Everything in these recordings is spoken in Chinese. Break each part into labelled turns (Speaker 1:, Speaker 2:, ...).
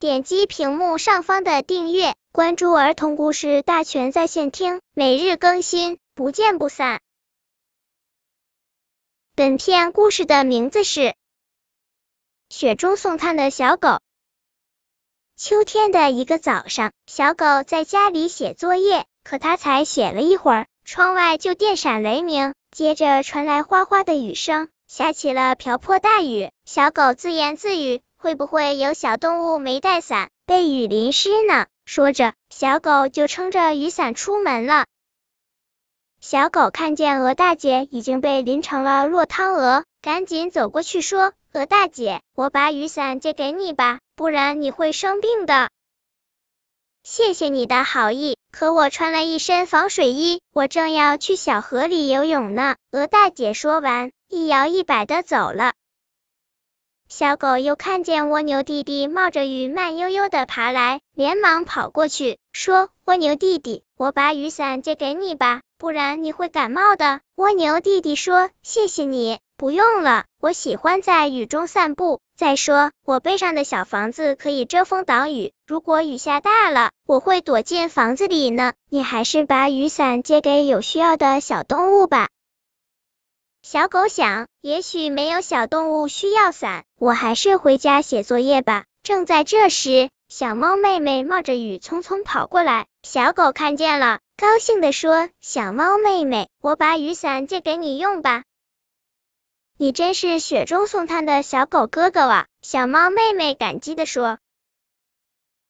Speaker 1: 点击屏幕上方的订阅，关注儿童故事大全在线听，每日更新，不见不散。本片故事的名字是《雪中送炭的小狗》。秋天的一个早上，小狗在家里写作业，可它才写了一会儿，窗外就电闪雷鸣，接着传来哗哗的雨声。下起了瓢泼大雨，小狗自言自语：“会不会有小动物没带伞，被雨淋湿呢？”说着，小狗就撑着雨伞出门了。小狗看见鹅大姐已经被淋成了落汤鹅，赶紧走过去说：“鹅大姐，我把雨伞借给你吧，不然你会生病的。”谢谢你的好意，可我穿了一身防水衣，我正要去小河里游泳呢。鹅大姐说完。一摇一摆的走了，小狗又看见蜗牛弟弟冒着雨慢悠悠的爬来，连忙跑过去说：“蜗牛弟弟，我把雨伞借给你吧，不然你会感冒的。”蜗牛弟弟说：“谢谢你，不用了，我喜欢在雨中散步。再说，我背上的小房子可以遮风挡雨，如果雨下大了，我会躲进房子里呢。你还是把雨伞借给有需要的小动物吧。”小狗想，也许没有小动物需要伞，我还是回家写作业吧。正在这时，小猫妹妹冒着雨匆匆跑过来，小狗看见了，高兴地说：“小猫妹妹，我把雨伞借给你用吧。”你真是雪中送炭的小狗哥哥啊！小猫妹妹感激地说。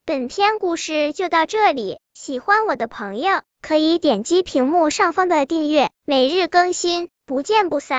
Speaker 1: 本篇故事就到这里，喜欢我的朋友可以点击屏幕上方的订阅，每日更新。不见不散。